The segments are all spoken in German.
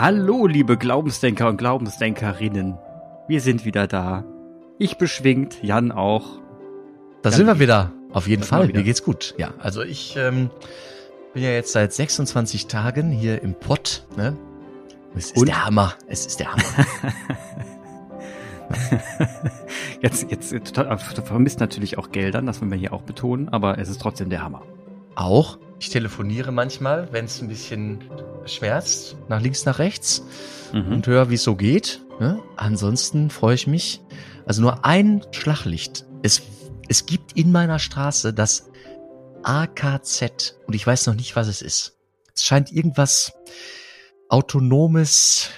Hallo, liebe Glaubensdenker und Glaubensdenkerinnen. Wir sind wieder da. Ich beschwingt, Jan auch. Da sind wir wieder. Auf jeden Fall. Mir geht's gut. Ja, also ich ähm, bin ja jetzt seit 26 Tagen hier im Pott. Ne? Es ist und? der Hammer. Es ist der Hammer. jetzt, jetzt, du vermisst natürlich auch Geldern, das wollen wir hier auch betonen, aber es ist trotzdem der Hammer. Auch? Ich telefoniere manchmal, wenn es ein bisschen schmerzt, nach links, nach rechts mhm. und höre, wie es so geht. Ne? Ansonsten freue ich mich. Also nur ein Schlaglicht. Es, es gibt in meiner Straße das AKZ und ich weiß noch nicht, was es ist. Es scheint irgendwas autonomes,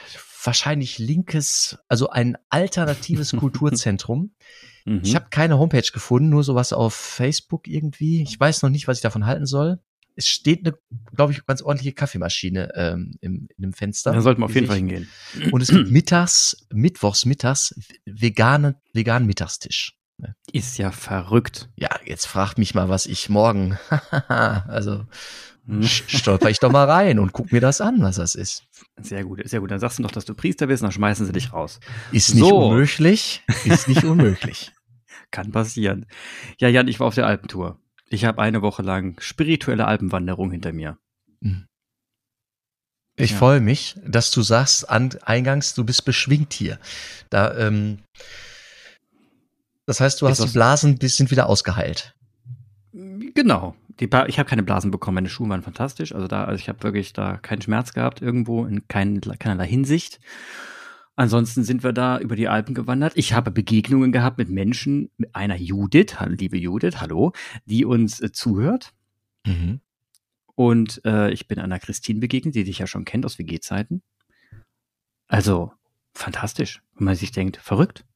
wahrscheinlich linkes, also ein alternatives Kulturzentrum. Mhm. Ich habe keine Homepage gefunden, nur sowas auf Facebook irgendwie. Ich weiß noch nicht, was ich davon halten soll es steht eine, glaube ich, ganz ordentliche Kaffeemaschine ähm, im, in dem Fenster. Da sollten wir auf jeden Fall hingehen. Und es gibt mittags, mittwochs, mittags, vegane, veganen Mittagstisch. Ist ja verrückt. Ja, jetzt fragt mich mal, was ich morgen, also hm. stolper ich doch mal rein und guck mir das an, was das ist. Sehr gut, sehr gut. Dann sagst du noch, dass du Priester bist, dann schmeißen sie dich raus. Ist nicht so. unmöglich, ist nicht unmöglich. Kann passieren. Ja, Jan, ich war auf der Alpentour. Ich habe eine Woche lang spirituelle Alpenwanderung hinter mir. Hm. Ich ja. freue mich, dass du sagst, an, eingangs, du bist beschwingt hier. Da, ähm, das heißt, du hast die Blasen bis sind wieder ausgeheilt. Genau. Die, ich habe keine Blasen bekommen. Meine Schuhe waren fantastisch. Also da, also ich habe wirklich da keinen Schmerz gehabt irgendwo in kein, keinerlei Hinsicht. Ansonsten sind wir da über die Alpen gewandert. Ich habe Begegnungen gehabt mit Menschen, mit einer Judith, liebe Judith, hallo, die uns äh, zuhört. Mhm. Und äh, ich bin einer Christine begegnet, die dich ja schon kennt aus WG-Zeiten. Also, fantastisch, wenn man sich denkt, verrückt.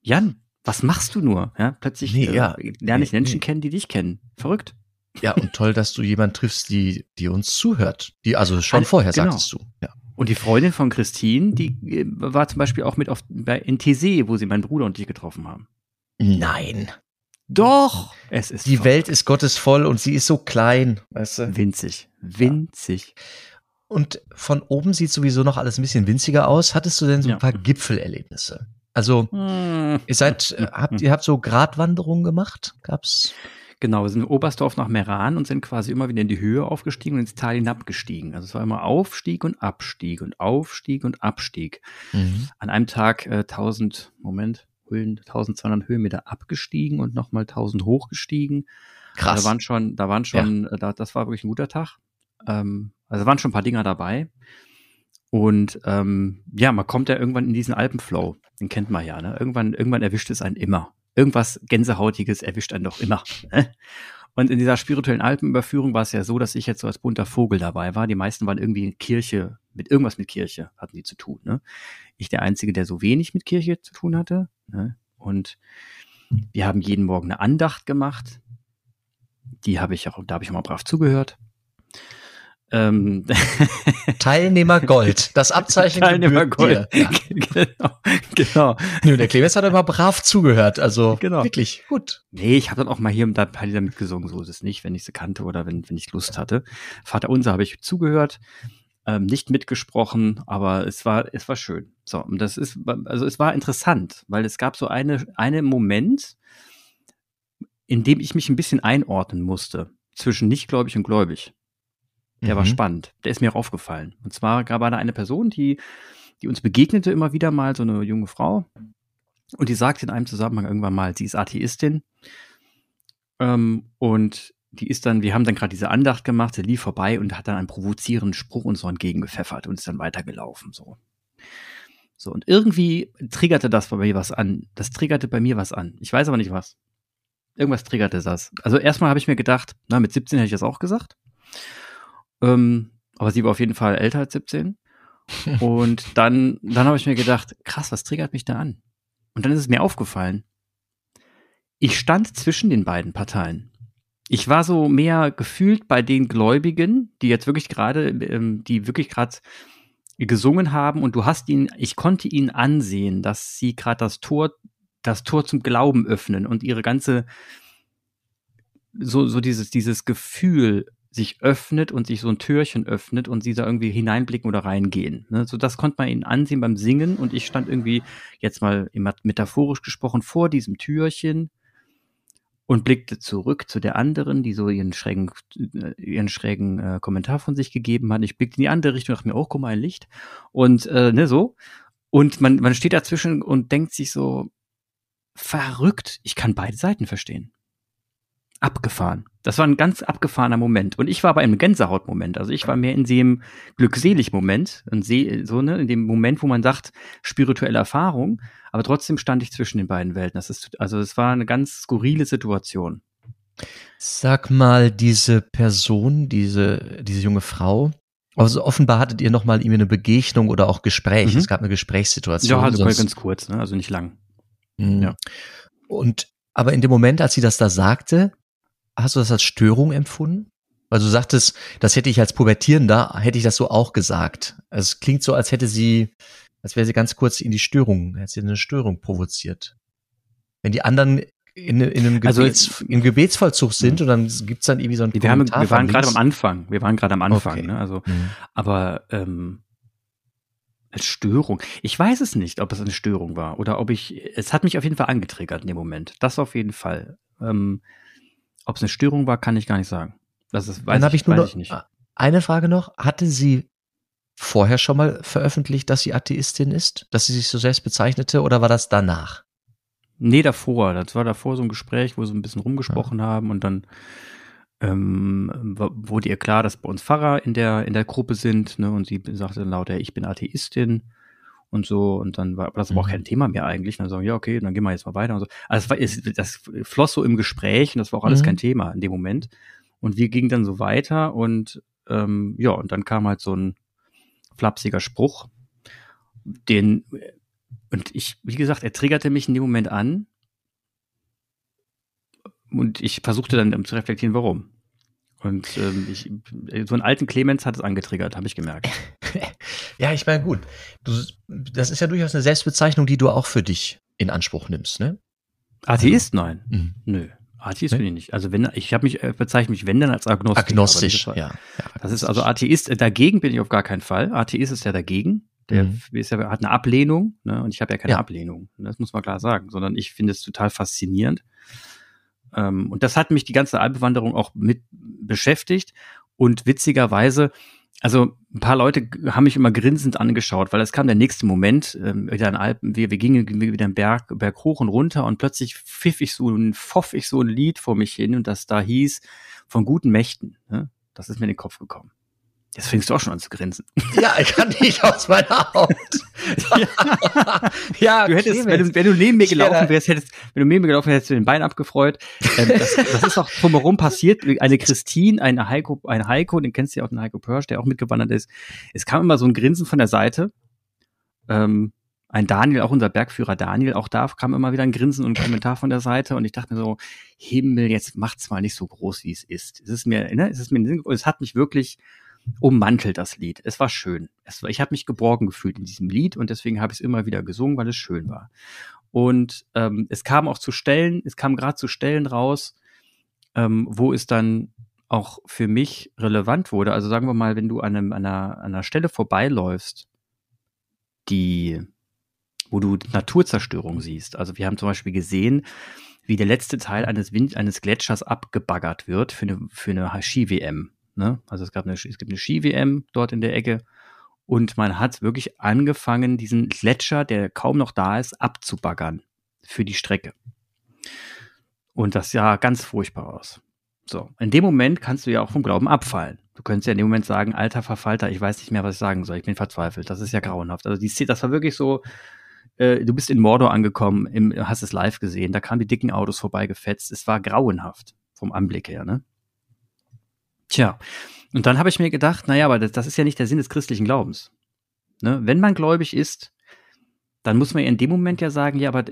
Jan, was machst du nur? Ja, plötzlich nee, äh, ja. lerne ich Menschen nee. kennen, die dich kennen. Verrückt. Ja, und toll, dass du jemand triffst, die, die uns zuhört. Die, also schon also, vorher genau. sagtest du. Ja. Und die Freundin von Christine, die äh, war zum Beispiel auch mit auf, bei NTC, wo sie meinen Bruder und dich getroffen haben. Nein. Doch, es ist. Die voll. Welt ist gottesvoll und sie ist so klein, weißt du? Winzig, winzig. Und von oben sieht sowieso noch alles ein bisschen winziger aus. Hattest du denn so ein ja. paar Gipfelerlebnisse? Also, hm. ihr seid, äh, habt, ihr habt so Gratwanderungen gemacht? Gab's? Genau, wir sind in Oberstdorf nach Meran und sind quasi immer wieder in die Höhe aufgestiegen und ins Tal hinabgestiegen. Also es war immer Aufstieg und Abstieg und Aufstieg und Abstieg. Mhm. An einem Tag äh, 1000, Moment, Höhen, 1200 Höhenmeter abgestiegen und nochmal 1000 hochgestiegen. Krass. Da waren schon, da waren schon, ja. Äh, da, das war wirklich ein guter Tag. Ähm, also waren schon ein paar Dinger dabei. Und ähm, ja, man kommt ja irgendwann in diesen Alpenflow. Den kennt man ja. Ne? Irgendwann, irgendwann erwischt es einen immer irgendwas Gänsehautiges erwischt einen doch immer. Ne? Und in dieser spirituellen Alpenüberführung war es ja so, dass ich jetzt so als bunter Vogel dabei war. Die meisten waren irgendwie in Kirche, mit irgendwas mit Kirche hatten die zu tun. Ne? Ich der Einzige, der so wenig mit Kirche zu tun hatte. Ne? Und wir haben jeden Morgen eine Andacht gemacht. Die habe ich auch, da habe ich auch mal brav zugehört. Ähm, Teilnehmer Gold. Das Abzeichen Teilnehmer Gold. Ja. genau, genau. Nö, der Clemens hat aber brav zugehört. Also genau. wirklich gut. Nee, ich habe dann auch mal hier und da ein paar Lieder mitgesungen. So ist es nicht, wenn ich sie kannte oder wenn, wenn ich Lust hatte. Vater Unser habe ich zugehört. Ähm, nicht mitgesprochen, aber es war, es war schön. So, und das ist, also es war interessant, weil es gab so eine, einen Moment, in dem ich mich ein bisschen einordnen musste zwischen nichtgläubig und gläubig. Der mhm. war spannend. Der ist mir auch aufgefallen. Und zwar gab es da eine Person, die, die uns begegnete immer wieder mal, so eine junge Frau. Und die sagte in einem Zusammenhang irgendwann mal, sie ist Atheistin. Ähm, und die ist dann, wir haben dann gerade diese Andacht gemacht, sie lief vorbei und hat dann einen provozierenden Spruch uns so entgegengepfeffert und ist dann weitergelaufen, so. So, und irgendwie triggerte das bei mir was an. Das triggerte bei mir was an. Ich weiß aber nicht was. Irgendwas triggerte das. Also erstmal habe ich mir gedacht, na, mit 17 hätte ich das auch gesagt. Ähm, aber sie war auf jeden Fall älter als 17. Und dann, dann habe ich mir gedacht, krass, was triggert mich da an? Und dann ist es mir aufgefallen. Ich stand zwischen den beiden Parteien. Ich war so mehr gefühlt bei den Gläubigen, die jetzt wirklich gerade, ähm, die wirklich gerade gesungen haben und du hast ihn, ich konnte ihn ansehen, dass sie gerade das Tor, das Tor zum Glauben öffnen und ihre ganze, so, so dieses, dieses Gefühl sich öffnet und sich so ein Türchen öffnet und sie da irgendwie hineinblicken oder reingehen. Ne? So das konnte man ihnen ansehen beim Singen und ich stand irgendwie jetzt mal metaphorisch gesprochen vor diesem Türchen und blickte zurück zu der anderen, die so ihren schrägen, äh, ihren schrägen äh, Kommentar von sich gegeben hat. Ich blickte in die andere Richtung, dachte mir, oh, guck mal, ein Licht. Und äh, ne, so. Und man, man steht dazwischen und denkt sich so, verrückt, ich kann beide Seiten verstehen abgefahren. Das war ein ganz abgefahrener Moment. Und ich war aber im Gänsehautmoment. Also ich war mehr in dem glückselig Moment und sehe so ne in dem Moment, wo man sagt spirituelle Erfahrung. Aber trotzdem stand ich zwischen den beiden Welten. Das ist also es war eine ganz skurrile Situation. Sag mal, diese Person, diese diese junge Frau. Also offenbar hattet ihr noch mal irgendwie eine Begegnung oder auch Gespräch. Mhm. Es gab eine Gesprächssituation. Ja, also sonst... ganz kurz, ne? also nicht lang. Mhm. Ja. Und aber in dem Moment, als sie das da sagte, hast du das als Störung empfunden? Weil du sagtest, das hätte ich als Pubertierender, hätte ich das so auch gesagt. Also es klingt so, als hätte sie, als wäre sie ganz kurz in die Störung, hätte sie eine Störung provoziert. Wenn die anderen in, in einem also Gebets, also, im Gebetsvollzug sind und dann gibt's dann irgendwie so ein wir, haben, wir waren gerade am Anfang. Wir waren gerade am Anfang. Okay. Ne? Also, mhm. aber ähm, als Störung. Ich weiß es nicht, ob es eine Störung war oder ob ich. Es hat mich auf jeden Fall angetriggert in dem Moment. Das auf jeden Fall. Ähm, ob es eine Störung war, kann ich gar nicht sagen. Das ist, weiß Dann habe ich nur noch ich eine Frage noch. Hatte sie vorher schon mal veröffentlicht, dass sie Atheistin ist? Dass sie sich so selbst bezeichnete oder war das danach? Nee, davor. Das war davor so ein Gespräch, wo sie ein bisschen rumgesprochen ja. haben und dann ähm, wurde ihr klar, dass bei uns Pfarrer in der, in der Gruppe sind, ne, und sie sagte dann lauter, ich bin Atheistin und so. Und dann war das aber auch mhm. kein Thema mehr eigentlich. Und dann sagen, ja, okay, dann gehen wir jetzt mal weiter und so. Also es war, das floss so im Gespräch und das war auch alles mhm. kein Thema in dem Moment. Und wir gingen dann so weiter und ähm, ja, und dann kam halt so ein flapsiger Spruch, den, und ich, wie gesagt, er triggerte mich in dem Moment an. Und ich versuchte dann zu reflektieren, warum. Und ähm, ich, so einen alten Clemens hat es angetriggert, habe ich gemerkt. ja, ich meine, gut. Du, das ist ja durchaus eine Selbstbezeichnung, die du auch für dich in Anspruch nimmst, ne? Atheist? Also, nein. Mhm. Nö. Atheist nee? bin ich nicht. Also wenn ich habe mich äh, bezeichne mich wenn dann als Agnostiker. Agnostisch, ja, ja. Das ist also Atheist. Äh, dagegen bin ich auf gar keinen Fall. Atheist ist ja dagegen. Der mhm. ist ja, hat eine Ablehnung, ne? Und ich habe ja keine ja. Ablehnung. Das muss man klar sagen. Sondern ich finde es total faszinierend. Ähm, und das hat mich die ganze Alpenwanderung auch mit beschäftigt. Und witzigerweise, also ein paar Leute haben mich immer grinsend angeschaut, weil es kam der nächste Moment, ähm, wieder in Alpen, wir, wir gingen wieder einen Berg, Berg hoch und runter und plötzlich pfiff ich so ein, pfoff ich so ein Lied vor mich hin und das da hieß von guten Mächten. Ne? Das ist mir in den Kopf gekommen. Jetzt fängst du auch schon an zu grinsen. Ja, ich kann nicht aus meiner Haut. ja, ja du hättest, wenn du, wenn du neben mir gelaufen wärst, hättest, wenn du neben mir gelaufen wärst, hättest du den Bein abgefreut. Ähm, das, das ist auch drumherum passiert. Eine Christine, ein Heiko, ein Heiko, den kennst du ja auch, den Heiko Pörsch, der auch mitgewandert ist. Es kam immer so ein Grinsen von der Seite. Ähm, ein Daniel, auch unser Bergführer Daniel, auch da kam immer wieder ein Grinsen und ein Kommentar von der Seite und ich dachte mir so, Himmel, jetzt macht's mal nicht so groß, wie es ist. Es ist mir, ne, es ist mir, es hat mich wirklich ummantelt das Lied. Es war schön. Es war, ich habe mich geborgen gefühlt in diesem Lied und deswegen habe ich es immer wieder gesungen, weil es schön war. Und ähm, es kam auch zu Stellen, es kam gerade zu Stellen raus, ähm, wo es dann auch für mich relevant wurde. Also sagen wir mal, wenn du an, einem, an, einer, an einer Stelle vorbeiläufst, die, wo du Naturzerstörung siehst. Also wir haben zum Beispiel gesehen, wie der letzte Teil eines, Wind, eines Gletschers abgebaggert wird für eine, für eine Ski-WM. Ne? Also es gab eine, es gibt eine Ski-WM dort in der Ecke und man hat wirklich angefangen, diesen Gletscher, der kaum noch da ist, abzubaggern für die Strecke. Und das sah ganz furchtbar aus. So, in dem Moment kannst du ja auch vom Glauben abfallen. Du könntest ja in dem Moment sagen, alter Verfalter, ich weiß nicht mehr, was ich sagen soll, ich bin verzweifelt. Das ist ja grauenhaft. Also die Szene, das war wirklich so, äh, du bist in Mordor angekommen, im, hast es live gesehen, da kamen die dicken Autos vorbeigefetzt. Es war grauenhaft vom Anblick her, ne? Tja, und dann habe ich mir gedacht, naja, aber das, das ist ja nicht der Sinn des christlichen Glaubens. Ne? Wenn man gläubig ist, dann muss man ja in dem Moment ja sagen, ja, aber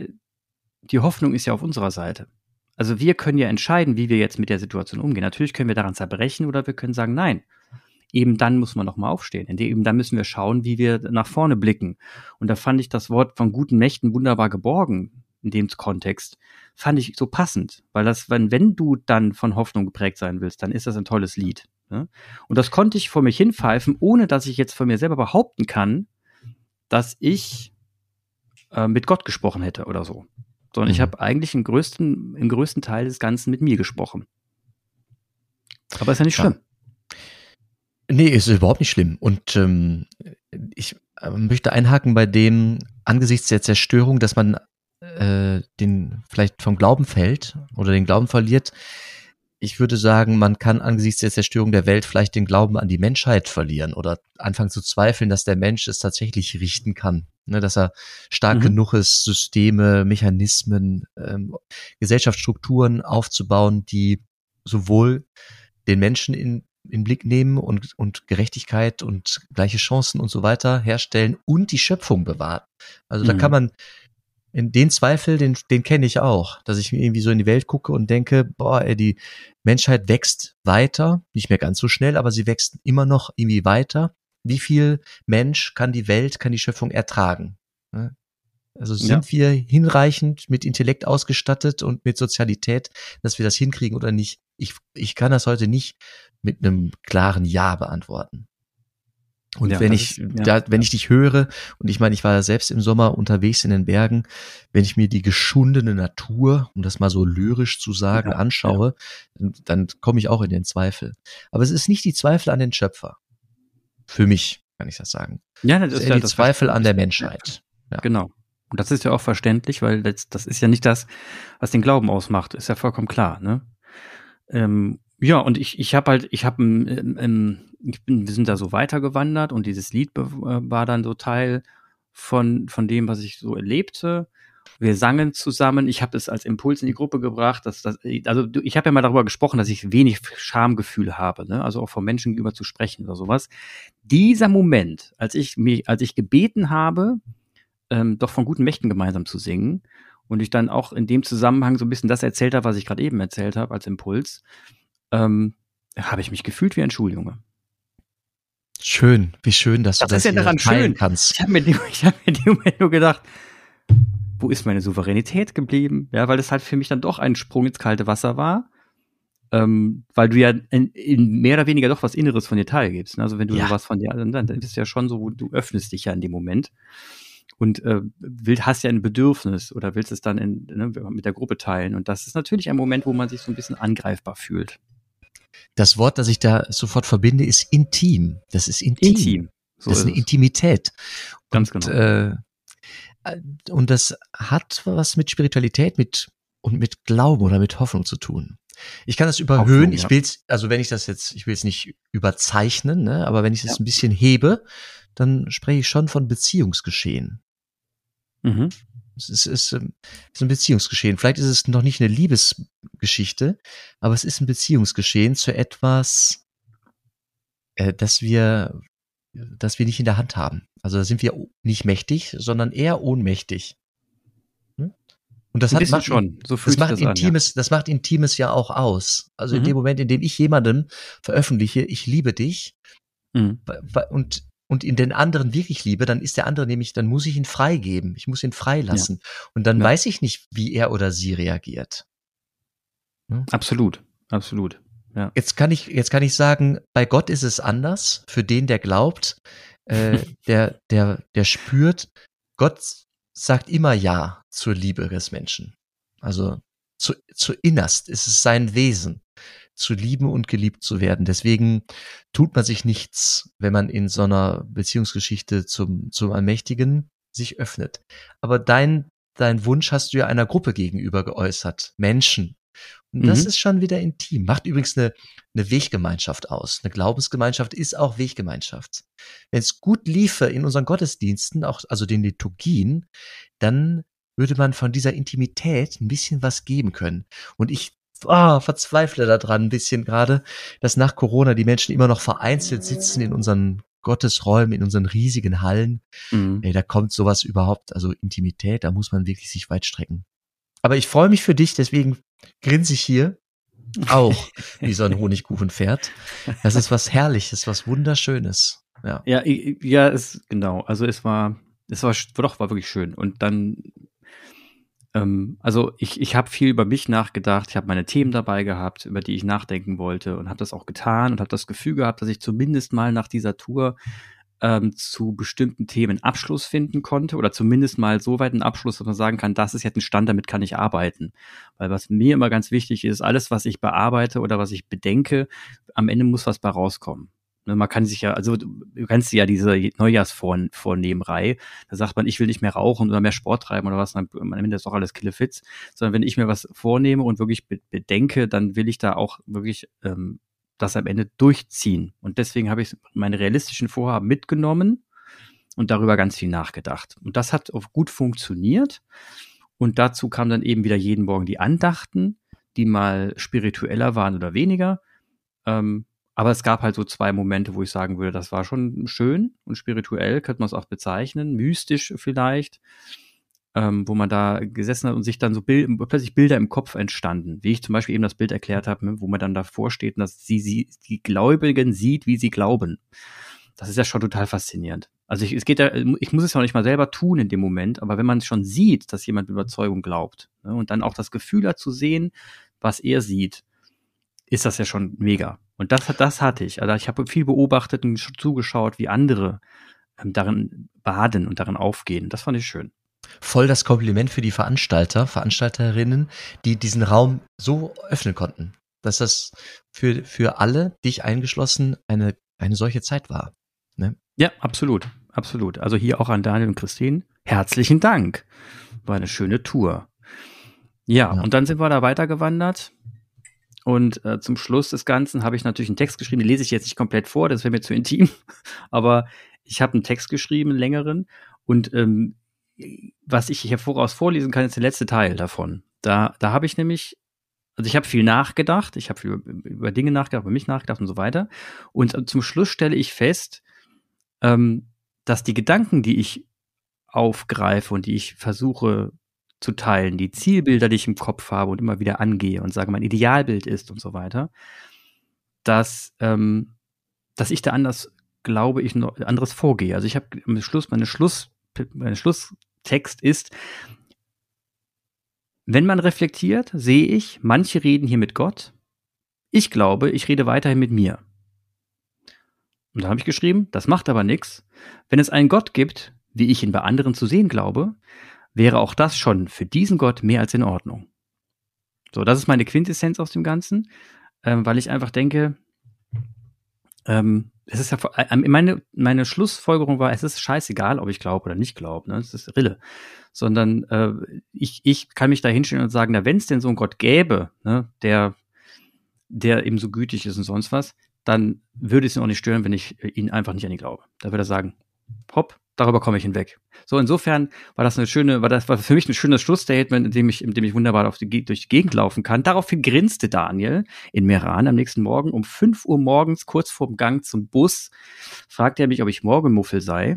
die Hoffnung ist ja auf unserer Seite. Also wir können ja entscheiden, wie wir jetzt mit der Situation umgehen. Natürlich können wir daran zerbrechen oder wir können sagen, nein. Eben dann muss man nochmal aufstehen. Eben dann müssen wir schauen, wie wir nach vorne blicken. Und da fand ich das Wort von guten Mächten wunderbar geborgen in dem Kontext, fand ich so passend, weil das, wenn, wenn du dann von Hoffnung geprägt sein willst, dann ist das ein tolles Lied. Ne? Und das konnte ich vor mich hinpfeifen, ohne dass ich jetzt von mir selber behaupten kann, dass ich äh, mit Gott gesprochen hätte oder so. Sondern mhm. ich habe eigentlich im größten, im größten Teil des Ganzen mit mir gesprochen. Aber ist ja nicht schlimm. Ja. Nee, ist überhaupt nicht schlimm. Und ähm, ich äh, möchte einhaken bei dem, angesichts der Zerstörung, dass man äh, den vielleicht vom Glauben fällt oder den Glauben verliert. Ich würde sagen, man kann angesichts der Zerstörung der Welt vielleicht den Glauben an die Menschheit verlieren oder anfangen zu zweifeln, dass der Mensch es tatsächlich richten kann. Ne, dass er stark mhm. genug ist, Systeme, Mechanismen, ähm, Gesellschaftsstrukturen aufzubauen, die sowohl den Menschen in, in Blick nehmen und, und Gerechtigkeit und gleiche Chancen und so weiter herstellen und die Schöpfung bewahren. Also da mhm. kann man in den Zweifel, den, den kenne ich auch, dass ich irgendwie so in die Welt gucke und denke, boah, ey, die Menschheit wächst weiter, nicht mehr ganz so schnell, aber sie wächst immer noch irgendwie weiter. Wie viel Mensch kann die Welt, kann die Schöpfung ertragen? Also sind ja. wir hinreichend mit Intellekt ausgestattet und mit Sozialität, dass wir das hinkriegen oder nicht? Ich, ich kann das heute nicht mit einem klaren Ja beantworten. Und ja, wenn ich, ist, ja, da, wenn ich dich höre, und ich meine, ich war ja selbst im Sommer unterwegs in den Bergen, wenn ich mir die geschundene Natur, um das mal so lyrisch zu sagen, ja, anschaue, dann, dann komme ich auch in den Zweifel. Aber es ist nicht die Zweifel an den Schöpfer. Für mich kann ich das sagen. Ja, das, ist ja die Zweifel an der Menschheit. Genau. Und das ist ja auch verständlich, weil das, das ist ja nicht das, was den Glauben ausmacht. Ist ja vollkommen klar, ne? Ähm, ja, und ich, ich habe halt, ich habe, wir sind da so weitergewandert und dieses Lied äh, war dann so Teil von, von dem, was ich so erlebte. Wir sangen zusammen. Ich habe es als Impuls in die Gruppe gebracht. Dass, dass, also ich habe ja mal darüber gesprochen, dass ich wenig Schamgefühl habe, ne? also auch von Menschen gegenüber zu sprechen oder sowas. Dieser Moment, als ich mich, als ich gebeten habe, ähm, doch von guten Mächten gemeinsam zu singen und ich dann auch in dem Zusammenhang so ein bisschen das erzählt habe, was ich gerade eben erzählt habe als Impuls, ähm, habe ich mich gefühlt wie ein Schuljunge. Schön, wie schön, dass das du das ist ja daran schön. kannst. Ich habe mir, ich hab mir in dem Moment nur gedacht, wo ist meine Souveränität geblieben? Ja, weil das halt für mich dann doch ein Sprung ins kalte Wasser war. Ähm, weil du ja in, in, mehr oder weniger doch was Inneres von dir teilgibst. Ne? Also wenn du ja. sowas von dir, dann, dann bist du ja schon so, du öffnest dich ja in dem Moment und äh, will, hast ja ein Bedürfnis oder willst es dann in, ne, mit der Gruppe teilen. Und das ist natürlich ein Moment, wo man sich so ein bisschen angreifbar fühlt. Das Wort, das ich da sofort verbinde, ist intim. Das ist intim. Intim. So das ist eine Intimität. Ganz und, genau. Äh, und das hat was mit Spiritualität mit und mit Glauben oder mit Hoffnung zu tun. Ich kann das überhöhen. Hoffnung, ich will's, also wenn ich das jetzt, ich will es nicht überzeichnen, ne, aber wenn ich es ja. ein bisschen hebe, dann spreche ich schon von Beziehungsgeschehen. Mhm. Es ist, ist, ähm, ist ein Beziehungsgeschehen. Vielleicht ist es noch nicht eine Liebesgeschichte, aber es ist ein Beziehungsgeschehen zu etwas, äh, das wir, das wir nicht in der Hand haben. Also da sind wir nicht mächtig, sondern eher ohnmächtig. Hm? Und das hat, macht, schon. So das macht das Intimes, an, ja. das macht Intimes ja auch aus. Also mhm. in dem Moment, in dem ich jemandem veröffentliche, ich liebe dich, mhm. und und in den anderen wirklich liebe, dann ist der andere nämlich, dann muss ich ihn freigeben. Ich muss ihn freilassen. Ja. Und dann ja. weiß ich nicht, wie er oder sie reagiert. Hm? Absolut, absolut. Ja. Jetzt kann ich, jetzt kann ich sagen, bei Gott ist es anders. Für den, der glaubt, äh, der, der, der spürt, Gott sagt immer Ja zur Liebe des Menschen. Also zu, zu innerst ist es sein Wesen zu lieben und geliebt zu werden. Deswegen tut man sich nichts, wenn man in so einer Beziehungsgeschichte zum, zum Allmächtigen sich öffnet. Aber dein, dein Wunsch hast du ja einer Gruppe gegenüber geäußert. Menschen. Und das mhm. ist schon wieder intim. Macht übrigens eine, eine Weggemeinschaft aus. Eine Glaubensgemeinschaft ist auch Weggemeinschaft. Wenn es gut liefe in unseren Gottesdiensten, auch, also den Liturgien, dann würde man von dieser Intimität ein bisschen was geben können. Und ich ah, verzweifle daran ein bisschen gerade, dass nach Corona die Menschen immer noch vereinzelt sitzen in unseren Gottesräumen, in unseren riesigen Hallen. Mhm. Ey, da kommt sowas überhaupt, also Intimität, da muss man wirklich sich weit strecken. Aber ich freue mich für dich, deswegen grinse ich hier auch wie so ein Honigkuchenpferd. Das ist was Herrliches, was Wunderschönes. Ja, ja, ja, es, genau. Also es war, es war, doch, war wirklich schön. Und dann ähm, also ich, ich habe viel über mich nachgedacht, ich habe meine Themen dabei gehabt, über die ich nachdenken wollte und habe das auch getan und habe das Gefühl gehabt, dass ich zumindest mal nach dieser Tour ähm, zu bestimmten Themen Abschluss finden konnte oder zumindest mal so weit einen Abschluss, dass man sagen kann, das ist jetzt ein Stand, damit kann ich arbeiten. Weil was mir immer ganz wichtig ist, alles, was ich bearbeite oder was ich bedenke, am Ende muss was bei rauskommen. Ne, man kann sich ja, also du kannst ja diese Neujahrsvornehmerei, da sagt man, ich will nicht mehr rauchen oder mehr Sport treiben oder was, dann Ende ist doch alles Killefits, sondern wenn ich mir was vornehme und wirklich bedenke, dann will ich da auch wirklich ähm, das am Ende durchziehen. Und deswegen habe ich meine realistischen Vorhaben mitgenommen und darüber ganz viel nachgedacht. Und das hat auch gut funktioniert. Und dazu kamen dann eben wieder jeden Morgen die Andachten, die mal spiritueller waren oder weniger. Ähm, aber es gab halt so zwei Momente, wo ich sagen würde, das war schon schön und spirituell, könnte man es auch bezeichnen, mystisch vielleicht, ähm, wo man da gesessen hat und sich dann so Bild, plötzlich Bilder im Kopf entstanden, wie ich zum Beispiel eben das Bild erklärt habe, ne, wo man dann davor steht und dass sie, sie die Gläubigen sieht, wie sie glauben. Das ist ja schon total faszinierend. Also ich, es geht ja, ich muss es ja auch nicht mal selber tun in dem Moment, aber wenn man schon sieht, dass jemand mit Überzeugung glaubt ne, und dann auch das Gefühl hat zu sehen, was er sieht, ist das ja schon mega. Und das, das hatte ich. Also ich habe viel beobachtet und zugeschaut, wie andere ähm, darin baden und darin aufgehen. Das fand ich schön. Voll das Kompliment für die Veranstalter, Veranstalterinnen, die diesen Raum so öffnen konnten, dass das für, für alle, dich eingeschlossen, eine, eine solche Zeit war. Ne? Ja, absolut. Absolut. Also hier auch an Daniel und Christine. Herzlichen Dank. War eine schöne Tour. Ja, ja. und dann sind wir da weitergewandert und äh, zum Schluss des Ganzen habe ich natürlich einen Text geschrieben, den lese ich jetzt nicht komplett vor, das wäre mir zu intim. Aber ich habe einen Text geschrieben, einen längeren. Und ähm, was ich hier voraus vorlesen kann, ist der letzte Teil davon. Da, da habe ich nämlich, also ich habe viel nachgedacht, ich habe viel über, über, Dinge nachgedacht, über mich nachgedacht und so weiter. Und äh, zum Schluss stelle ich fest, ähm, dass die Gedanken, die ich aufgreife und die ich versuche zu teilen, die Zielbilder, die ich im Kopf habe und immer wieder angehe und sage, mein Idealbild ist und so weiter, dass, ähm, dass ich da anders, glaube ich, noch anderes vorgehe. Also ich habe am Schluss, meine Schluss, mein Schlusstext ist, wenn man reflektiert, sehe ich, manche reden hier mit Gott. Ich glaube, ich rede weiterhin mit mir. Und da habe ich geschrieben, das macht aber nichts. Wenn es einen Gott gibt, wie ich ihn bei anderen zu sehen glaube, wäre auch das schon für diesen Gott mehr als in Ordnung. So, das ist meine Quintessenz aus dem Ganzen, ähm, weil ich einfach denke, ähm, es ist ja, äh, meine, meine Schlussfolgerung war, es ist scheißegal, ob ich glaube oder nicht glaube, ne? es ist Rille, sondern äh, ich, ich kann mich da hinstellen und sagen, na, wenn es denn so einen Gott gäbe, ne, der, der eben so gütig ist und sonst was, dann würde es ihn auch nicht stören, wenn ich ihn einfach nicht an ihn glaube. Da würde er sagen, hopp, darüber komme ich hinweg. So, insofern war das eine schöne, war das war für mich ein schönes Schlussstatement, in dem ich, in dem ich wunderbar die, durch die Gegend laufen kann. Daraufhin grinste Daniel in Meran am nächsten Morgen um 5 Uhr morgens, kurz vorm Gang zum Bus, fragte er mich, ob ich Morgenmuffel sei.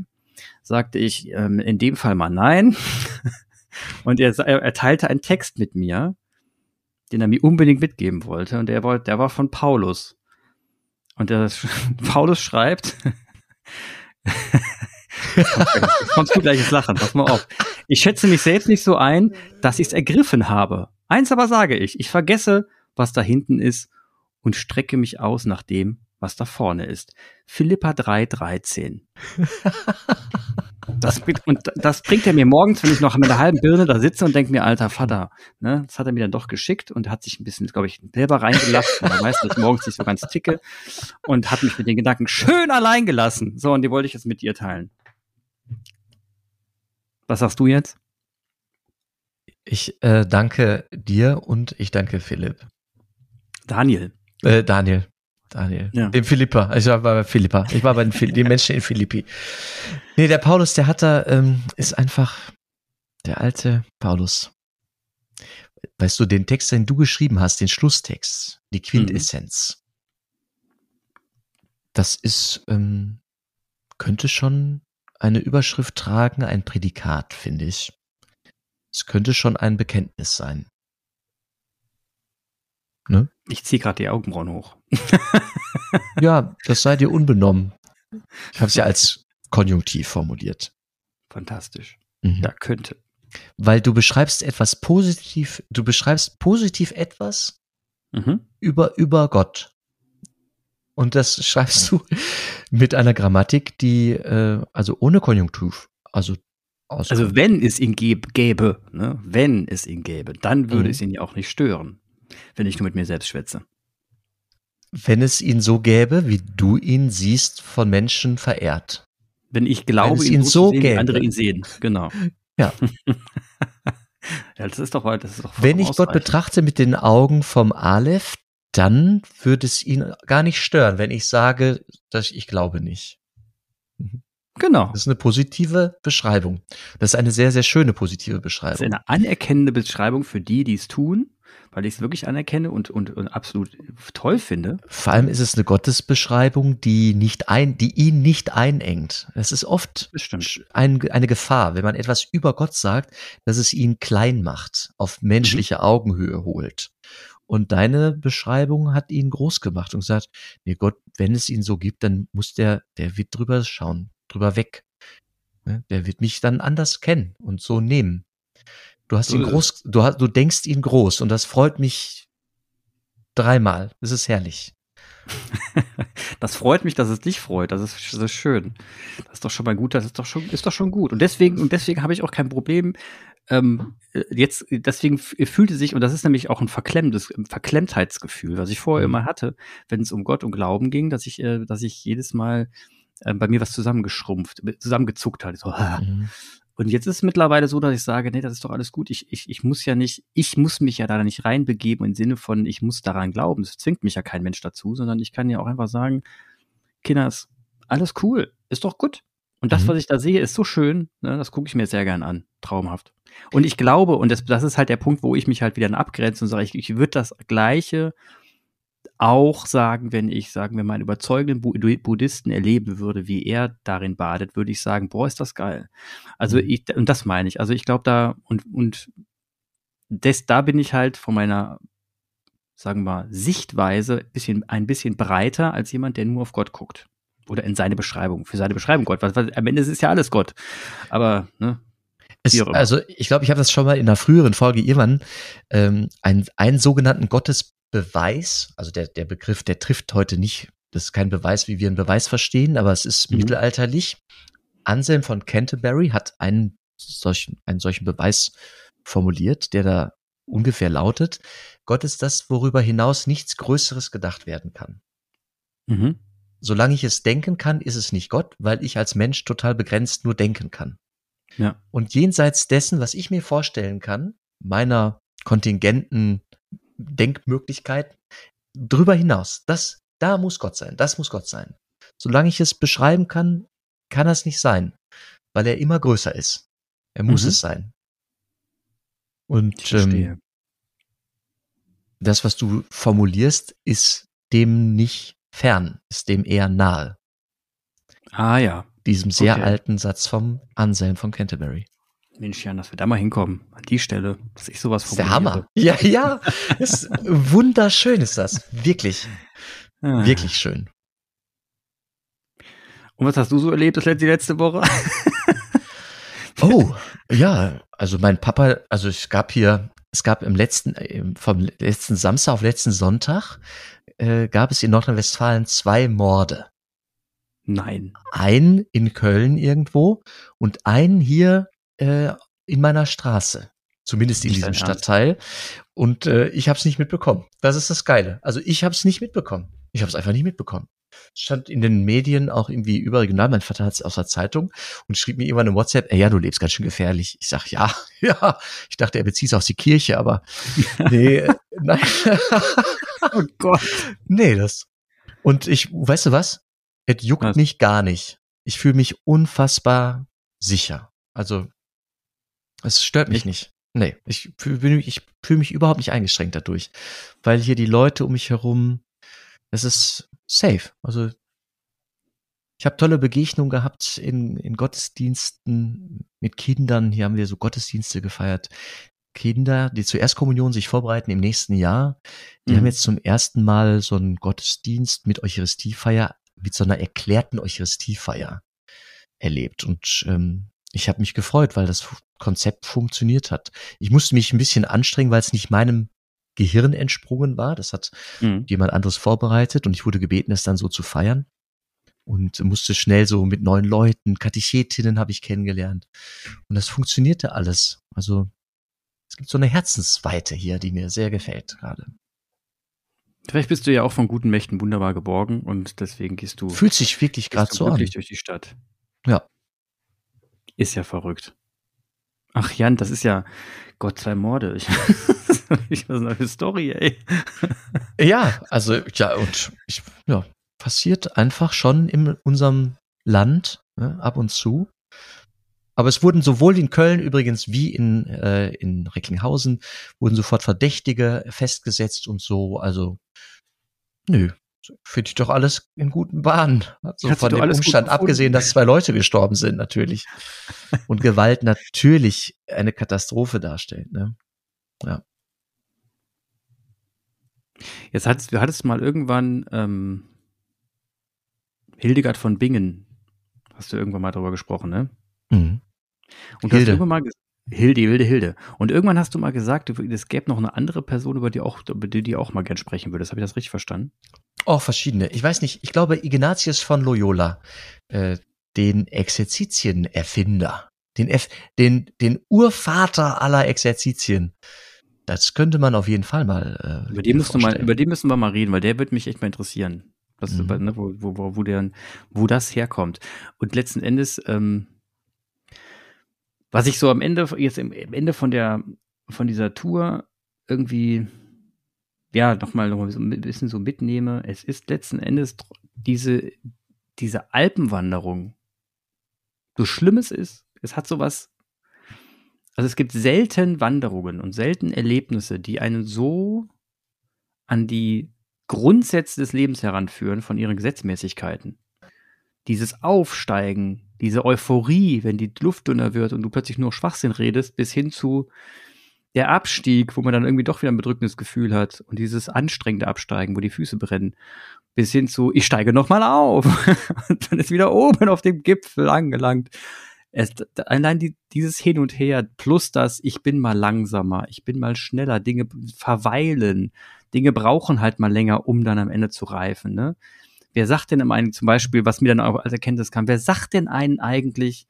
Sagte ich, ähm, in dem Fall mal nein. Und er, er teilte einen Text mit mir, den er mir unbedingt mitgeben wollte. Und der war, der war von Paulus. Und der Paulus schreibt, Jetzt kommst du gleiches Lachen, pass mal auf. Ich schätze mich selbst nicht so ein, dass ich es ergriffen habe. Eins aber sage ich, ich vergesse, was da hinten ist und strecke mich aus nach dem, was da vorne ist. Philippa 3,13. Das, und das bringt er mir morgens, wenn ich noch mit einer halben Birne da sitze und denke mir, alter Vater, ne, das hat er mir dann doch geschickt und hat sich ein bisschen, glaube ich, selber reingelassen. Er weiß, dass ich morgens nicht so ganz ticke und hat mich mit den Gedanken schön allein gelassen. So, und die wollte ich jetzt mit dir teilen. Was sagst du jetzt? Ich äh, danke dir und ich danke Philipp. Daniel. Äh, Daniel. Daniel. Ja. Dem Philippa. Ich war bei Philippa. Ich war bei den, den Menschen in Philippi. Nee, der Paulus, der hat da, ähm, ist einfach der alte Paulus. Weißt du, den Text, den du geschrieben hast, den Schlusstext, die Quintessenz, mhm. das ist, ähm, könnte schon eine Überschrift tragen, ein Prädikat, finde ich. Es könnte schon ein Bekenntnis sein. Ne? Ich ziehe gerade die Augenbrauen hoch. ja, das sei dir unbenommen. Ich habe es ja als Konjunktiv formuliert. Fantastisch. Mhm. Ja, könnte. Weil du beschreibst etwas positiv, du beschreibst positiv etwas mhm. über, über Gott. Und das schreibst du mit einer Grammatik, die, äh, also ohne Konjunktiv, also also wenn es ihn gäbe, ne, wenn es ihn gäbe, dann würde mhm. es ihn ja auch nicht stören, wenn ich nur mit mir selbst schwätze. Wenn es ihn so gäbe, wie du ihn siehst, von Menschen verehrt. Wenn ich glaube, wenn ihn, ihn so, sehen, gäbe. andere ihn sehen, genau. Ja. ja, das ist doch, das ist doch Wenn ich Gott betrachte mit den Augen vom Aleph, dann würde es ihn gar nicht stören, wenn ich sage, dass ich glaube nicht. Mhm. Genau. Das ist eine positive Beschreibung. Das ist eine sehr, sehr schöne positive Beschreibung. Das ist eine anerkennende Beschreibung für die, die es tun, weil ich es wirklich anerkenne und, und, und absolut toll finde. Vor allem ist es eine Gottesbeschreibung, die nicht ein, die ihn nicht einengt. Es ist oft ein, eine Gefahr, wenn man etwas über Gott sagt, dass es ihn klein macht, auf menschliche mhm. Augenhöhe holt. Und deine Beschreibung hat ihn groß gemacht und gesagt, nee Gott, wenn es ihn so gibt, dann muss der, der wird drüber schauen, drüber weg. Ne? Der wird mich dann anders kennen und so nehmen. Du hast ihn groß, du, hast, du denkst ihn groß und das freut mich dreimal. Das ist herrlich. das freut mich, dass es dich freut. Das ist, das ist schön. Das ist doch schon mal gut. Das ist doch schon, ist doch schon gut. Und deswegen, und deswegen habe ich auch kein Problem. Ähm, jetzt, deswegen fühlte sich, und das ist nämlich auch ein verklemmtes, Verklemmtheitsgefühl, was ich vorher mhm. immer hatte, wenn es um Gott und Glauben ging, dass ich, äh, dass ich jedes Mal äh, bei mir was zusammengeschrumpft, zusammengezuckt hat. So, mhm. Und jetzt ist es mittlerweile so, dass ich sage, nee, das ist doch alles gut. Ich, ich, ich muss ja nicht, ich muss mich ja da nicht reinbegeben im Sinne von, ich muss daran glauben. Es zwingt mich ja kein Mensch dazu, sondern ich kann ja auch einfach sagen, Kinders, alles cool, ist doch gut. Und das, mhm. was ich da sehe, ist so schön, ne, das gucke ich mir sehr gern an. Traumhaft. Und ich glaube, und das, das ist halt der Punkt, wo ich mich halt wieder abgrenze und sage, ich, ich würde das Gleiche auch sagen, wenn ich, sagen wir mal, einen überzeugenden Buddhisten erleben würde, wie er darin badet, würde ich sagen, boah, ist das geil. Also mhm. ich, und das meine ich. Also ich glaube da, und, und des, da bin ich halt von meiner, sagen wir mal, Sichtweise ein bisschen, ein bisschen breiter als jemand, der nur auf Gott guckt. Oder in seine Beschreibung, für seine Beschreibung Gott. Was, was, am Ende ist es ja alles Gott. Aber, ne, es, also ich glaube, ich habe das schon mal in einer früheren Folge irgendwann ähm, einen, einen sogenannten Gottes Beweis, also der, der Begriff, der trifft heute nicht, das ist kein Beweis, wie wir einen Beweis verstehen, aber es ist mhm. mittelalterlich. Anselm von Canterbury hat einen solchen, einen solchen Beweis formuliert, der da ungefähr lautet, Gott ist das, worüber hinaus nichts Größeres gedacht werden kann. Mhm. Solange ich es denken kann, ist es nicht Gott, weil ich als Mensch total begrenzt nur denken kann. Ja. Und jenseits dessen, was ich mir vorstellen kann, meiner kontingenten Denkmöglichkeiten drüber hinaus. Das, da muss Gott sein. Das muss Gott sein. Solange ich es beschreiben kann, kann es nicht sein, weil er immer größer ist. Er muss mhm. es sein. Und ähm, das, was du formulierst, ist dem nicht fern, ist dem eher nahe. Ah ja. Diesem sehr okay. alten Satz vom Anselm von Canterbury. Mensch, Jan, dass wir da mal hinkommen, an die Stelle, dass ich sowas formuliere. Der Hammer. Ja, ja. ist wunderschön ist das. Wirklich. Ah. Wirklich schön. Und was hast du so erlebt das letzte, die letzte Woche? oh, ja. Also mein Papa, also es gab hier, es gab im letzten, vom letzten Samstag auf letzten Sonntag, äh, gab es in Nordrhein-Westfalen zwei Morde. Nein. Ein in Köln irgendwo und einen hier äh, in meiner Straße. Zumindest in nicht diesem Stadtteil. Und äh, ich habe es nicht mitbekommen. Das ist das Geile. Also ich habe es nicht mitbekommen. Ich habe es einfach nicht mitbekommen. Es stand in den Medien auch irgendwie überregional. Mein Vater hat es aus der Zeitung und schrieb mir irgendwann eine WhatsApp, ey, ja, du lebst ganz schön gefährlich. Ich sag, ja, ja. Ich dachte, er bezieht es auf die Kirche, aber nee, äh, nein. oh Gott. Nee, das. Und ich, weißt du was? Es juckt was? mich gar nicht. Ich fühle mich unfassbar sicher. Also es stört mich ich, nicht. Nee, ich fühle ich fühl mich überhaupt nicht eingeschränkt dadurch. Weil hier die Leute um mich herum, es ist safe. Also ich habe tolle Begegnungen gehabt in, in Gottesdiensten mit Kindern. Hier haben wir so Gottesdienste gefeiert. Kinder, die zur Erstkommunion sich vorbereiten im nächsten Jahr, die mhm. haben jetzt zum ersten Mal so einen Gottesdienst mit Eucharistiefeier, mit so einer erklärten Eucharistiefeier erlebt. Und ähm, ich habe mich gefreut, weil das Konzept funktioniert hat. Ich musste mich ein bisschen anstrengen, weil es nicht meinem Gehirn entsprungen war. Das hat mhm. jemand anderes vorbereitet und ich wurde gebeten, es dann so zu feiern. Und musste schnell so mit neuen Leuten, Katechetinnen habe ich kennengelernt. Und das funktionierte alles. Also es gibt so eine Herzensweite hier, die mir sehr gefällt gerade. Vielleicht bist du ja auch von guten Mächten wunderbar geborgen und deswegen gehst du. Fühlt sich wirklich gerade so an. durch die Stadt. Ja. Ist ja verrückt. Ach Jan, das ist ja Gott zwei Morde. Ich, ich was eine Story, ey. Ja, also ja und ich, ja passiert einfach schon in unserem Land ne, ab und zu. Aber es wurden sowohl in Köln übrigens wie in, äh, in Recklinghausen wurden sofort Verdächtige festgesetzt und so. Also, nö, finde ich doch alles in guten Bahnen. Also von dem Umstand abgesehen, dass zwei Leute gestorben sind, natürlich. und Gewalt natürlich eine Katastrophe darstellt. Ne? Ja. Jetzt hattest du hattest mal irgendwann ähm, Hildegard von Bingen, hast du irgendwann mal drüber gesprochen, ne? Mhm. Und Hilde. hast irgendwann mal Hilde, Hilde, Hilde. Und irgendwann hast du mal gesagt, es gäbe noch eine andere Person, über die auch, über die, die auch mal gern sprechen würdest. Habe ich das richtig verstanden? Oh, verschiedene. Ich weiß nicht. Ich glaube, Ignatius von Loyola, äh, den Exerzitien-Erfinder, den, F den, den Urvater aller Exerzitien. Das könnte man auf jeden Fall mal. Äh, über, den müssen wir mal über den müssen wir mal reden, weil der würde mich echt mal interessieren. Was, mhm. ne, wo, wo, wo, der, wo das herkommt. Und letzten Endes, ähm, was ich so am Ende, jetzt im, Ende von der, von dieser Tour irgendwie, ja, nochmal noch mal so ein bisschen so mitnehme, es ist letzten Endes diese, diese Alpenwanderung, so schlimm es ist, es hat sowas, also es gibt selten Wanderungen und selten Erlebnisse, die einen so an die Grundsätze des Lebens heranführen von ihren Gesetzmäßigkeiten. Dieses Aufsteigen, diese Euphorie, wenn die Luft dünner wird und du plötzlich nur Schwachsinn redest, bis hin zu der Abstieg, wo man dann irgendwie doch wieder ein bedrückendes Gefühl hat und dieses anstrengende Absteigen, wo die Füße brennen, bis hin zu ich steige noch mal auf und dann ist wieder oben auf dem Gipfel angelangt. Es, allein die, dieses Hin und Her plus das ich bin mal langsamer, ich bin mal schneller, Dinge verweilen, Dinge brauchen halt mal länger, um dann am Ende zu reifen. Ne? Wer sagt denn einem zum Beispiel, was mir dann auch als Erkenntnis kam, wer sagt denn einen eigentlich,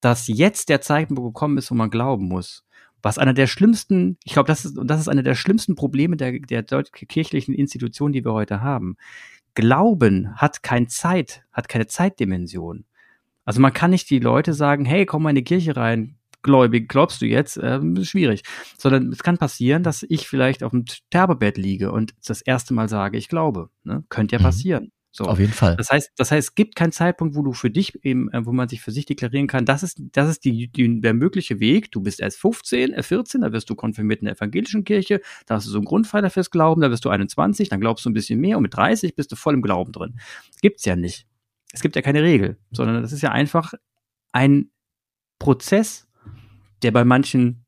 dass jetzt der Zeitpunkt gekommen ist, wo man glauben muss? Was einer der schlimmsten, ich glaube, das ist, das ist einer der schlimmsten Probleme der, der kirchlichen Institutionen, die wir heute haben. Glauben hat keine Zeit, hat keine Zeitdimension. Also man kann nicht die Leute sagen, hey, komm mal in die Kirche rein, gläubig, glaubst du jetzt? Äh, schwierig. Sondern es kann passieren, dass ich vielleicht auf dem Sterbebett liege und das erste Mal sage, ich glaube. Ne? Könnte ja mhm. So. Auf jeden Fall. Das heißt, das heißt, es gibt keinen Zeitpunkt, wo du für dich eben, äh, wo man sich für sich deklarieren kann, das ist, das ist die, die, der mögliche Weg. Du bist erst 15, äh 14, da wirst du konfirmiert in der evangelischen Kirche, da hast du so einen Grundpfeiler fürs Glauben, da wirst du 21, dann glaubst du ein bisschen mehr und mit 30 bist du voll im Glauben drin. Gibt's ja nicht. Es gibt ja keine Regel, sondern das ist ja einfach ein Prozess, der bei manchen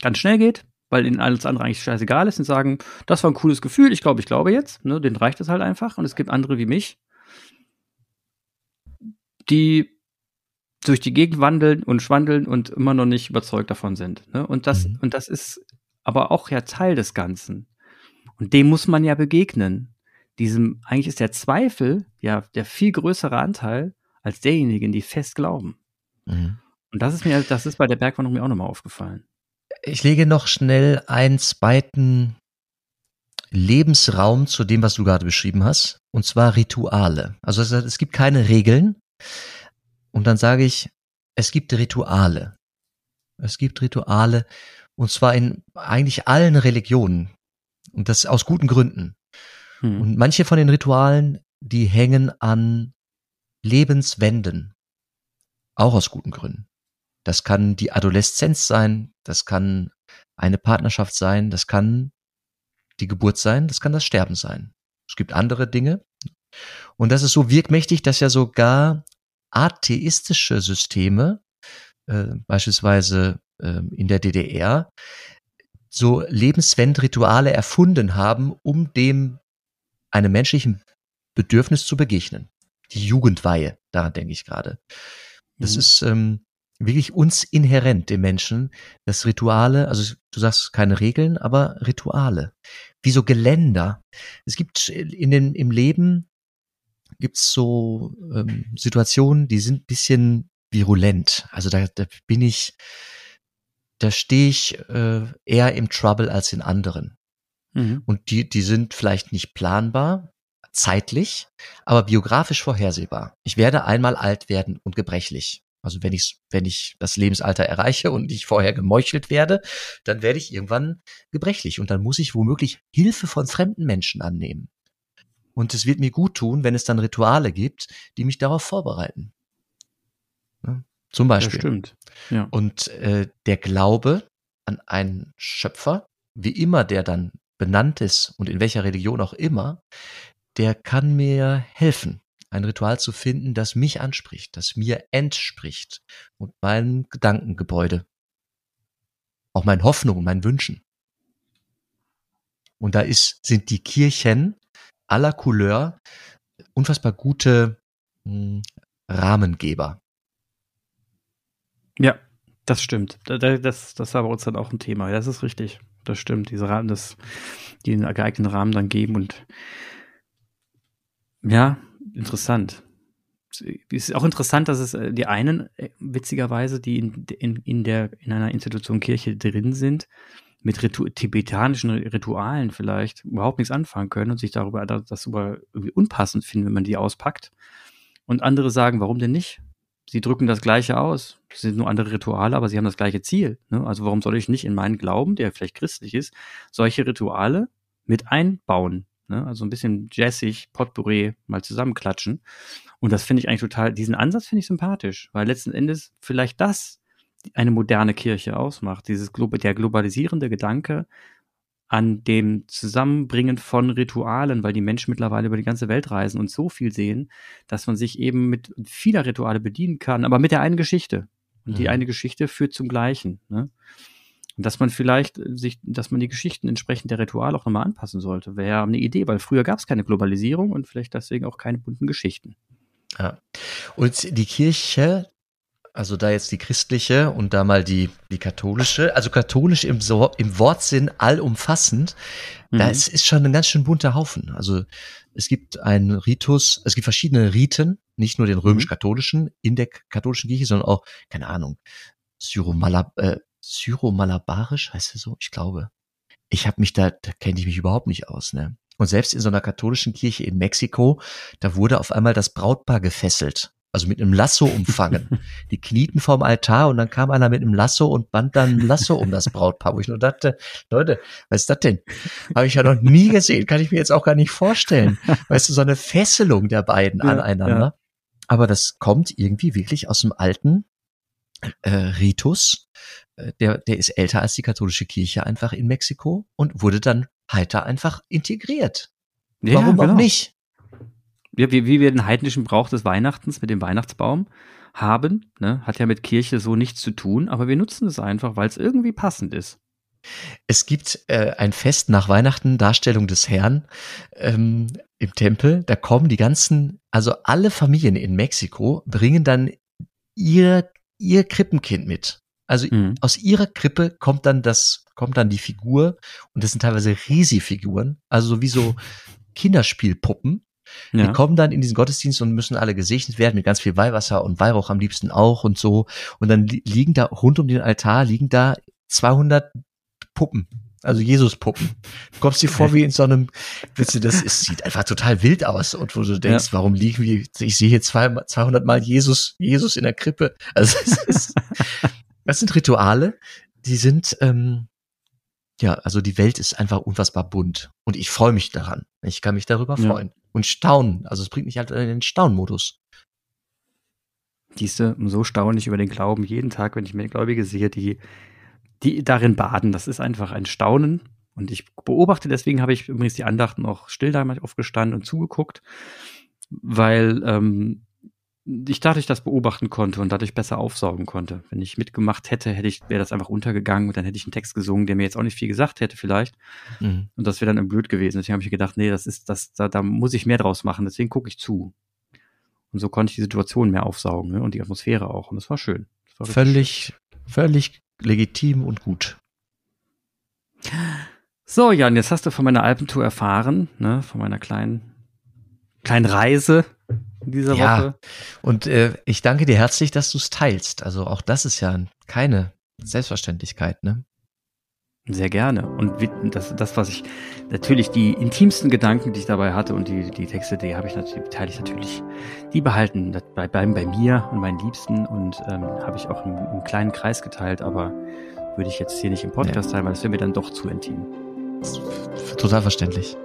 ganz schnell geht, weil ihnen alles andere eigentlich scheißegal ist und sagen, das war ein cooles Gefühl, ich glaube, ich glaube jetzt, ne, denen reicht es halt einfach. Und es gibt andere wie mich, die durch die Gegend wandeln und schwandeln und immer noch nicht überzeugt davon sind. Ne? Und das, mhm. und das ist aber auch ja Teil des Ganzen. Und dem muss man ja begegnen. Diesem, eigentlich ist der Zweifel ja der viel größere Anteil als derjenigen, die fest glauben. Mhm. Und das ist mir, das ist bei der Bergwanderung mir auch nochmal aufgefallen. Ich lege noch schnell einen zweiten Lebensraum zu dem, was du gerade beschrieben hast, und zwar Rituale. Also es gibt keine Regeln. Und dann sage ich, es gibt Rituale. Es gibt Rituale, und zwar in eigentlich allen Religionen. Und das aus guten Gründen. Hm. Und manche von den Ritualen, die hängen an Lebenswenden. Auch aus guten Gründen. Das kann die Adoleszenz sein, das kann eine Partnerschaft sein, das kann die Geburt sein, das kann das Sterben sein. Es gibt andere Dinge. Und das ist so wirkmächtig, dass ja sogar atheistische Systeme, äh, beispielsweise äh, in der DDR, so Lebenswendrituale erfunden haben, um dem einem menschlichen Bedürfnis zu begegnen. Die Jugendweihe, daran denke ich gerade. Das mhm. ist ähm, wirklich uns inhärent, dem Menschen, dass Rituale, also du sagst keine Regeln, aber Rituale, wie so Geländer. Es gibt in den, im Leben gibt's so ähm, Situationen, die sind bisschen virulent. Also da, da bin ich, da stehe ich äh, eher im Trouble als in anderen. Mhm. Und die, die sind vielleicht nicht planbar, zeitlich, aber biografisch vorhersehbar. Ich werde einmal alt werden und gebrechlich. Also wenn ich, wenn ich das Lebensalter erreiche und ich vorher gemeuchelt werde, dann werde ich irgendwann gebrechlich und dann muss ich womöglich Hilfe von fremden Menschen annehmen. Und es wird mir gut tun, wenn es dann Rituale gibt, die mich darauf vorbereiten. Ja, zum Beispiel. Das stimmt. Ja. Und äh, der Glaube an einen Schöpfer, wie immer der dann benannt ist und in welcher Religion auch immer, der kann mir helfen, ein Ritual zu finden, das mich anspricht, das mir entspricht und meinem Gedankengebäude, auch meinen Hoffnungen, meinen Wünschen. Und da ist, sind die Kirchen aller Couleur unfassbar gute mh, hm, Rahmengeber. Ja, das stimmt. Das, das war bei uns dann auch ein Thema. Das ist richtig. Das stimmt. Diese Rahmen, das, die einen geeigneten Rahmen dann geben und ja, interessant. Es ist auch interessant, dass es äh, die einen, äh, witzigerweise, die in, in, in, der, in einer Institution Kirche drin sind, mit Ritu tibetanischen Ritualen vielleicht überhaupt nichts anfangen können und sich darüber das über irgendwie unpassend finden, wenn man die auspackt. Und andere sagen, warum denn nicht? Sie drücken das Gleiche aus. Es sind nur andere Rituale, aber sie haben das gleiche Ziel. Ne? Also warum soll ich nicht in meinen Glauben, der vielleicht christlich ist, solche Rituale mit einbauen? Ne? Also ein bisschen jazzig, Potpourri mal zusammenklatschen. Und das finde ich eigentlich total, diesen Ansatz finde ich sympathisch, weil letzten Endes vielleicht das eine moderne Kirche ausmacht. Dieses der globalisierende Gedanke an dem Zusammenbringen von Ritualen, weil die Menschen mittlerweile über die ganze Welt reisen und so viel sehen, dass man sich eben mit vieler Rituale bedienen kann, aber mit der einen Geschichte. Und mhm. die eine Geschichte führt zum Gleichen. Ne? Und dass man vielleicht sich, dass man die Geschichten entsprechend der Rituale auch nochmal anpassen sollte, wäre eine Idee, weil früher gab es keine Globalisierung und vielleicht deswegen auch keine bunten Geschichten. Ja. Und die Kirche, also da jetzt die christliche und da mal die, die katholische, also katholisch im, so, im Wortsinn allumfassend, mhm. da ist, ist schon ein ganz schön bunter Haufen. Also es gibt einen Ritus, es gibt verschiedene Riten, nicht nur den mhm. römisch-katholischen in der katholischen Kirche, sondern auch, keine Ahnung, Syromalab, äh, Syromalabarisch heißt es so? Ich glaube. Ich habe mich da, da kenne ich mich überhaupt nicht aus, ne? Und selbst in so einer katholischen Kirche in Mexiko, da wurde auf einmal das Brautpaar gefesselt also mit einem Lasso umfangen. Die knieten vorm Altar und dann kam einer mit einem Lasso und band dann ein Lasso um das Brautpaar, wo ich nur dachte, Leute, was ist das denn? Habe ich ja noch nie gesehen, kann ich mir jetzt auch gar nicht vorstellen. Weißt du, so eine Fesselung der beiden ja, aneinander. Ja. Aber das kommt irgendwie wirklich aus dem alten äh, Ritus. Der, der ist älter als die katholische Kirche einfach in Mexiko und wurde dann heiter einfach integriert. Ja, Warum genau. auch nicht? wie, wie wir den heidnischen Brauch des Weihnachtens mit dem Weihnachtsbaum haben, ne, hat ja mit Kirche so nichts zu tun, aber wir nutzen es einfach, weil es irgendwie passend ist. Es gibt äh, ein Fest nach Weihnachten, Darstellung des Herrn ähm, im Tempel. Da kommen die ganzen, also alle Familien in Mexiko bringen dann ihr, ihr Krippenkind mit. Also mhm. aus ihrer Krippe kommt dann das, kommt dann die Figur und das sind teilweise Risi-Figuren, also so wie so Kinderspielpuppen. Ja. Die kommen dann in diesen Gottesdienst und müssen alle gesegnet werden mit ganz viel Weihwasser und Weihrauch am liebsten auch und so. Und dann liegen da rund um den Altar liegen da 200 Puppen. Also Jesus-Puppen. Du kommst dir vor wie in so einem, weißt du, das ist, sieht einfach total wild aus. Und wo du denkst, ja. warum liegen wir, ich sehe hier zwei, 200 Mal Jesus, Jesus in der Krippe. Also, es ist, das sind Rituale, die sind, ähm, ja, also die Welt ist einfach unfassbar bunt. Und ich freue mich daran. Ich kann mich darüber ja. freuen. Und staunen. Also es bringt mich halt in den Staunmodus. Diese, so staunlich über den Glauben jeden Tag, wenn ich mir Gläubige sehe, die, die darin baden. Das ist einfach ein Staunen. Und ich beobachte, deswegen habe ich übrigens die Andachten auch still damals aufgestanden und zugeguckt, weil ähm, ich dadurch das beobachten konnte und dadurch besser aufsaugen konnte. Wenn ich mitgemacht hätte, hätte ich, wäre das einfach untergegangen und dann hätte ich einen Text gesungen, der mir jetzt auch nicht viel gesagt hätte vielleicht. Mhm. Und das wäre dann blöd gewesen. Deswegen habe ich gedacht, nee, das ist, das, da, da muss ich mehr draus machen, deswegen gucke ich zu. Und so konnte ich die Situation mehr aufsaugen ne? und die Atmosphäre auch. Und das war schön. Das Völlig, völlig legitim und gut. So, Jan, jetzt hast du von meiner Alpentour erfahren, ne, von meiner kleinen, kleinen Reise in dieser ja, Woche. Und äh, ich danke dir herzlich, dass du es teilst. Also auch das ist ja keine Selbstverständlichkeit, ne? Sehr gerne. Und das, das, was ich natürlich die intimsten Gedanken, die ich dabei hatte und die, die Texte, die habe ich natürlich, teile ich natürlich, die behalten bei, bei, bei mir und meinen Liebsten und ähm, habe ich auch im, im, kleinen Kreis geteilt, aber würde ich jetzt hier nicht im Podcast ja. teilen, weil das wäre mir dann doch zu intim. Total verständlich.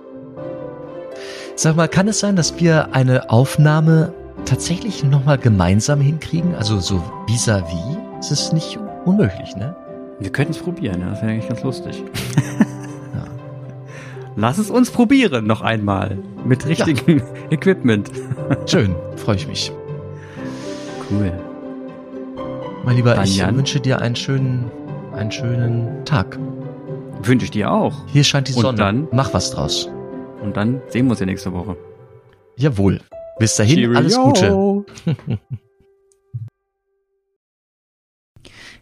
Sag mal, kann es sein, dass wir eine Aufnahme tatsächlich nochmal gemeinsam hinkriegen? Also so vis-à-vis? -vis? Ist es nicht unmöglich, ne? Wir könnten es probieren, ja, das wäre eigentlich ganz lustig. ja. Lass es uns probieren noch einmal. Mit richtigem ja. Equipment. Schön, freue ich mich. Cool. Mein Lieber, Dann ich Jan. wünsche dir einen schönen, einen schönen Tag. Wünsche ich dir auch. Hier scheint die Sonne. Und dann, Mach was draus. Und dann sehen wir uns ja nächste Woche. Jawohl. Bis dahin, Cheerio. alles Gute.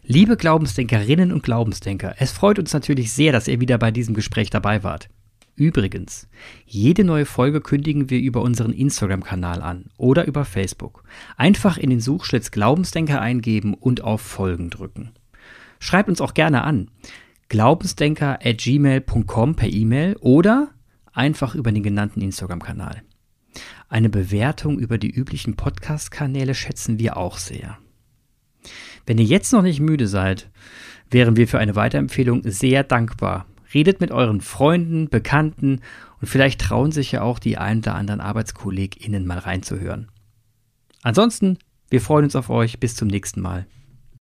Liebe Glaubensdenkerinnen und Glaubensdenker, es freut uns natürlich sehr, dass ihr wieder bei diesem Gespräch dabei wart. Übrigens, jede neue Folge kündigen wir über unseren Instagram-Kanal an oder über Facebook. Einfach in den Suchschlitz Glaubensdenker eingeben und auf Folgen drücken. Schreibt uns auch gerne an. Glaubensdenker at gmail.com per E-Mail oder einfach über den genannten Instagram-Kanal. Eine Bewertung über die üblichen Podcast-Kanäle schätzen wir auch sehr. Wenn ihr jetzt noch nicht müde seid, wären wir für eine Weiterempfehlung sehr dankbar. Redet mit euren Freunden, Bekannten und vielleicht trauen sich ja auch die ein oder anderen ArbeitskollegInnen mal reinzuhören. Ansonsten, wir freuen uns auf euch. Bis zum nächsten Mal.